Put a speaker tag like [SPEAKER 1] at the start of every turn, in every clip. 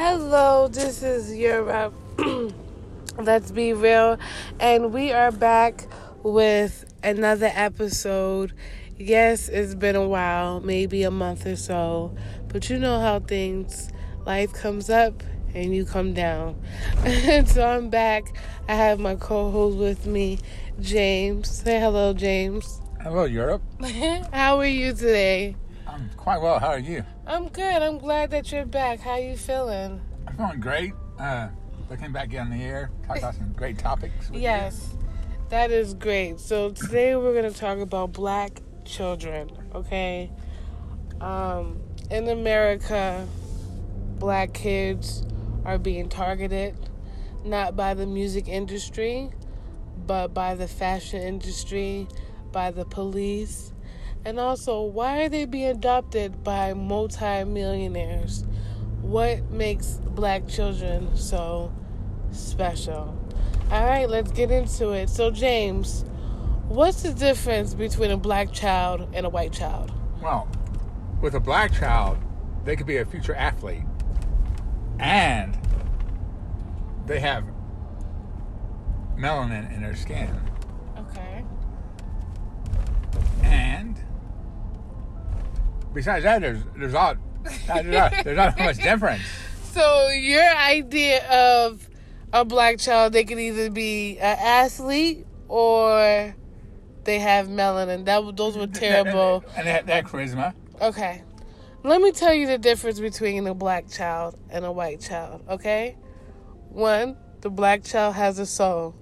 [SPEAKER 1] Hello, this is Europe. Let's be real. And we are back with another episode. Yes, it's been a while, maybe a month or so, but you know how things, life comes up and you come down. so I'm back. I have my co host with me, James. Say hello, James.
[SPEAKER 2] Hello, Europe.
[SPEAKER 1] how are you today?
[SPEAKER 2] I'm quite well. How are you?
[SPEAKER 1] I'm good. I'm glad that you're back. How are you feeling?
[SPEAKER 2] I'm feeling great. Uh, looking back in the air, talk about some great topics.
[SPEAKER 1] Yes, you. that is great. So today we're going to talk about black children. Okay, um, in America, black kids are being targeted not by the music industry, but by the fashion industry, by the police, and also, why are they being adopted by multimillionaires? What makes black children so special? All right, let's get into it. So, James, what's the difference between a black child and a white child?
[SPEAKER 2] Well, with a black child, they could be a future athlete, and they have melanin in their skin.
[SPEAKER 1] Okay.
[SPEAKER 2] And besides that, there's there's not there's not, there's not much difference.
[SPEAKER 1] So your idea of a black child, they could either be an athlete or they have melanin. That those were terrible.
[SPEAKER 2] and they have charisma.
[SPEAKER 1] Okay, let me tell you the difference between a black child and a white child. Okay, one, the black child has a soul.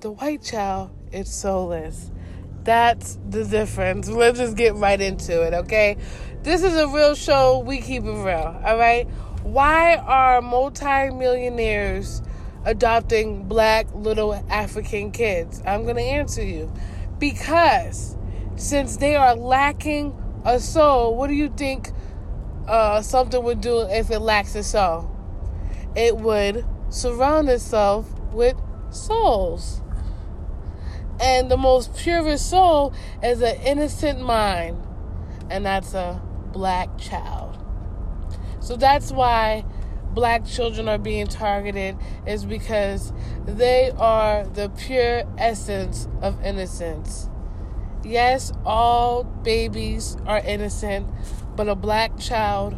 [SPEAKER 1] The white child is soulless. That's the difference. Let's just get right into it, okay? This is a real show. We keep it real, all right? Why are multimillionaires adopting black little African kids? I'm going to answer you. Because since they are lacking a soul, what do you think uh, something would do if it lacks a soul? It would surround itself with souls. And the most purest soul is an innocent mind, and that's a black child. So that's why black children are being targeted, is because they are the pure essence of innocence. Yes, all babies are innocent, but a black child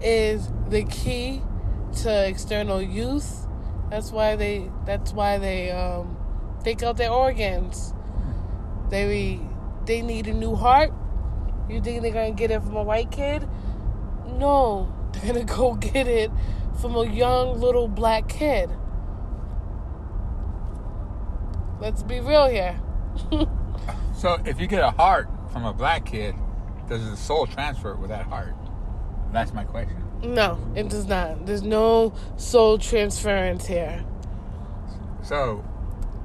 [SPEAKER 1] is the key to external youth. That's why they. That's why they um, take out their organs. They they need a new heart. You think they're gonna get it from a white kid? No, they're gonna go get it from a young little black kid. Let's be real here.
[SPEAKER 2] so if you get a heart from a black kid, does the soul transfer with that heart? That's my question.
[SPEAKER 1] No, it does not. There's no soul transference here.
[SPEAKER 2] So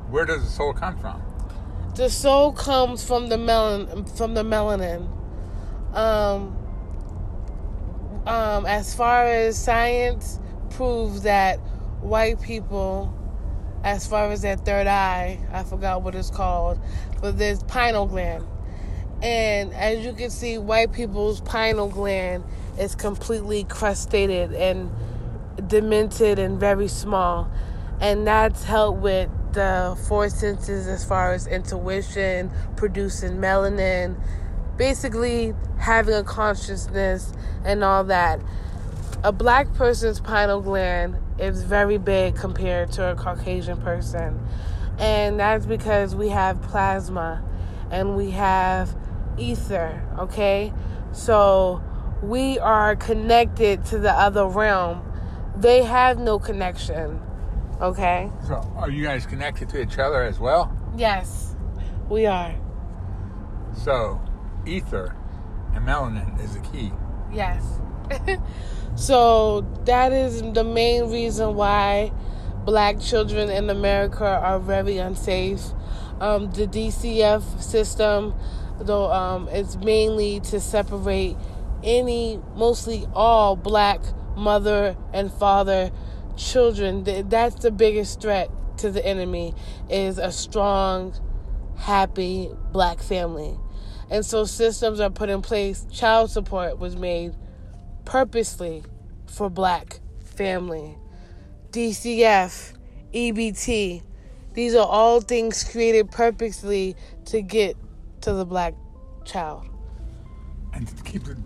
[SPEAKER 2] where does the soul come from?
[SPEAKER 1] The soul comes from the melan from the melanin. Um, um, as far as science proves that white people, as far as their third eye, I forgot what it's called, but there's pineal gland. And as you can see, white people's pineal gland is completely crustated and demented and very small. And that's helped with the four senses as far as intuition, producing melanin, basically having a consciousness and all that. A black person's pineal gland is very big compared to a Caucasian person. And that's because we have plasma and we have ether, okay? So we are connected to the other realm. They have no connection. Okay.
[SPEAKER 2] So, are you guys connected to each other as well?
[SPEAKER 1] Yes, we are.
[SPEAKER 2] So, ether and melanin is the key.
[SPEAKER 1] Yes. so, that is the main reason why black children in America are very unsafe. Um, the DCF system, though, um, it's mainly to separate any, mostly all black mother and father children that's the biggest threat to the enemy is a strong happy black family and so systems are put in place child support was made purposely for black family. DCF, EBT. These are all things created purposely to get to the black child.
[SPEAKER 2] And to keep the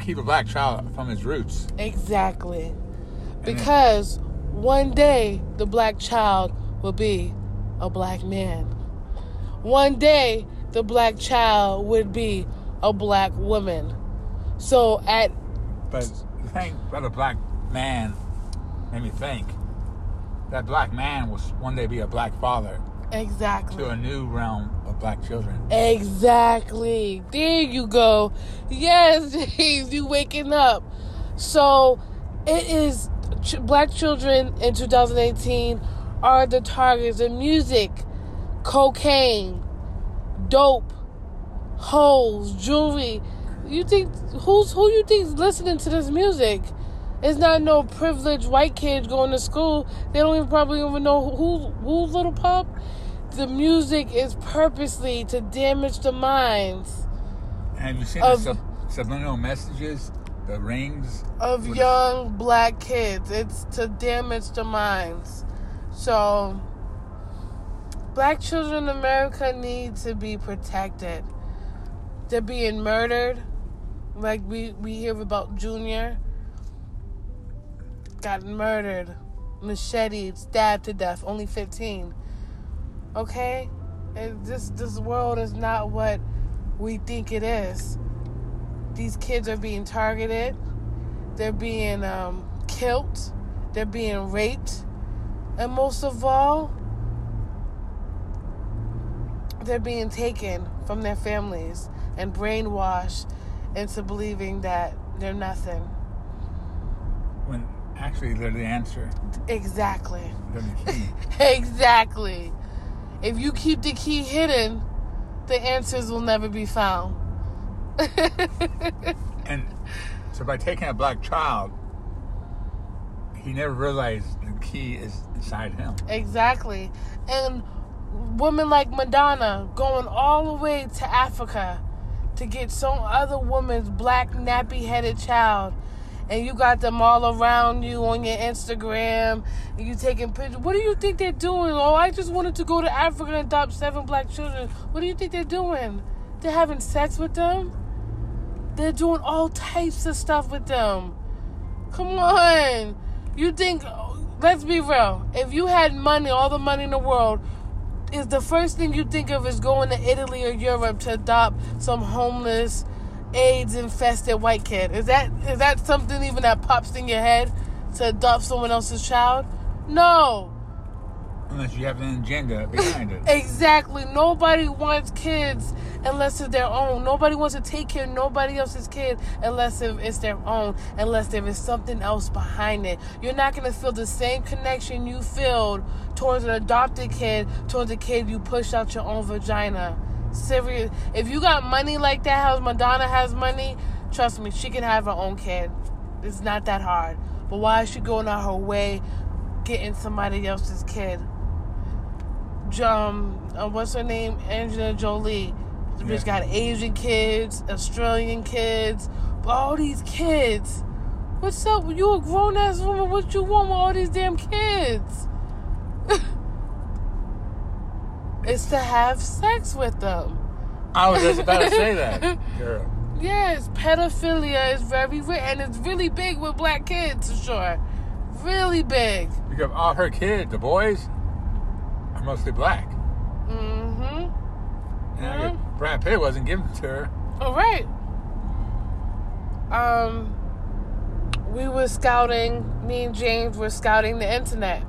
[SPEAKER 2] keep a black child from his roots.
[SPEAKER 1] Exactly. Because one day the black child will be a black man. One day the black child would be a black woman. So at
[SPEAKER 2] But think about a black man made me think that black man will one day be a black father
[SPEAKER 1] exactly
[SPEAKER 2] to a new realm of black children.
[SPEAKER 1] Exactly. There you go. Yes, James, you waking up. So it is ch- black children in 2018 are the targets of music, cocaine, dope, holes, jewelry. You think who's who you think's listening to this music? It's not no privileged white kids going to school. They don't even probably even know who who's Lil Pump. The music is purposely to damage the minds
[SPEAKER 2] Have you seen
[SPEAKER 1] Of-
[SPEAKER 2] the sub- subliminal messages, the rings?
[SPEAKER 1] of young black kids. It's to damage the minds. So, black children in America need to be protected. They're being murdered. Like we, we hear about Junior. Got murdered, macheted, stabbed to death, only 15. Okay? And this, this world is not what we think it is. These kids are being targeted they're being um, killed, they're being raped, and most of all, they're being taken from their families and brainwashed into believing that they're nothing.
[SPEAKER 2] When actually they're the answer.
[SPEAKER 1] Exactly.
[SPEAKER 2] They're the key.
[SPEAKER 1] exactly. If you keep the key hidden, the answers will never be found.
[SPEAKER 2] and so by taking a black child, he never realized the key is inside him.
[SPEAKER 1] Exactly. And women like Madonna going all the way to Africa to get some other woman's black nappy headed child. And you got them all around you on your Instagram. And you taking pictures. What do you think they're doing? Oh, I just wanted to go to Africa and adopt seven black children. What do you think they're doing? They're having sex with them? They're doing all types of stuff with them. Come on. You think, let's be real. If you had money, all the money in the world, is the first thing you think of is going to Italy or Europe to adopt some homeless, AIDS infested white kid? Is that is that something even that pops in your head to adopt someone else's child? No.
[SPEAKER 2] Unless you have an agenda behind it.
[SPEAKER 1] Exactly. Nobody wants kids unless it's their own. Nobody wants to take care of nobody else's kid unless it's their own, unless there is something else behind it. You're not going to feel the same connection you feel towards an adopted kid, towards a kid you pushed out your own vagina. Serious. If you got money like that, how Madonna has money, trust me, she can have her own kid. It's not that hard. But why is she going out her way getting somebody else's kid? Um, uh, what's her name? Angela Jolie. The bitch
[SPEAKER 2] Yeah.
[SPEAKER 1] got Asian kids, Australian kids, all these kids. What's up? You a grown ass woman? What you want with all these damn kids? it's to have sex with them.
[SPEAKER 2] I was just about to say that, girl.
[SPEAKER 1] Yes, pedophilia is very real, and it's really big with black kids, for sure. Really big.
[SPEAKER 2] Because all her kids, the boys, are mostly black.
[SPEAKER 1] Mm-hmm.
[SPEAKER 2] And guess Brad Pitt wasn't given to her.
[SPEAKER 1] All right. Um, we were scouting. Me and James were scouting the internet,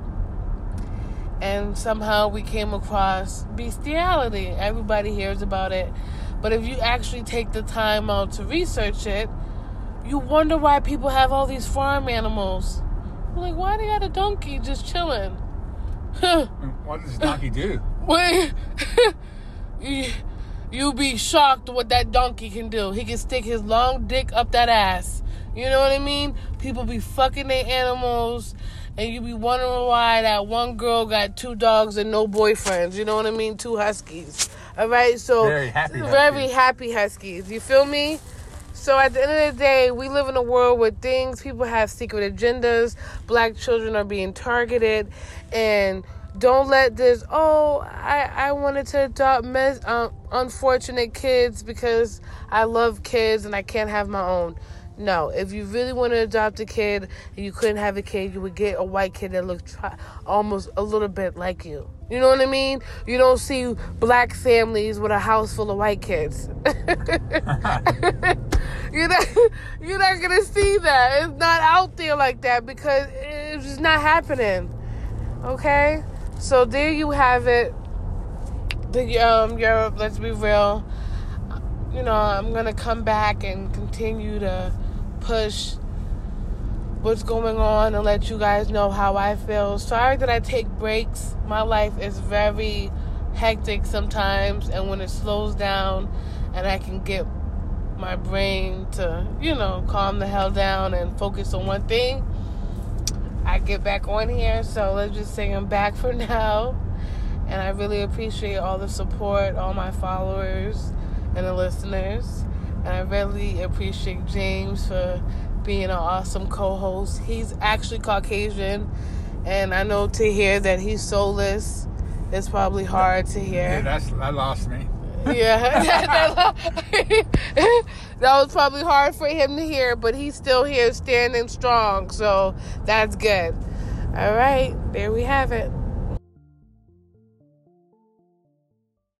[SPEAKER 1] and somehow we came across bestiality. Everybody hears about it, but if you actually take the time out to research it, you wonder why people have all these farm animals. Like, why do they got a donkey just chilling?
[SPEAKER 2] What does donkey do?
[SPEAKER 1] Wait, you, you be shocked what that donkey can do. He can stick his long dick up that ass. You know what I mean? People be fucking their animals, and you be wondering why that one girl got two dogs and no boyfriends. You know what I mean? Two huskies. All right, so
[SPEAKER 2] Very happy
[SPEAKER 1] very
[SPEAKER 2] huskies.
[SPEAKER 1] happy huskies. You feel me? So at the end of the day, we live in a world where things people have secret agendas. Black children are being targeted, and don't let this. Oh, I I wanted to adopt mes, um, unfortunate kids because I love kids and I can't have my own. No, if you really want to adopt a kid and you couldn't have a kid, you would get a white kid that looks try- almost a little bit like you. You know what I mean? You don't see black families with a house full of white kids. you're not you're not gonna see that. It's not out there like that because it's just not happening. Okay? So there you have it. The um Europe, let's be real. You know, I'm gonna come back and continue to push what's going on and let you guys know how I feel. Sorry that I take breaks. My life is very hectic sometimes, and when it slows down and I can get my brain to, you know, calm the hell down and focus on one thing, I get back on here. So let's just say I'm back for now. And I really appreciate all the support, all my followers and the listeners. And I really appreciate James for being an awesome co host. He's actually Caucasian. And I know to hear that he's soulless is probably hard to hear.
[SPEAKER 2] Yeah, that's that lost me.
[SPEAKER 1] Yeah, that, that was probably hard for him to hear, but he's still here standing strong, so that's good. All right, there we have it.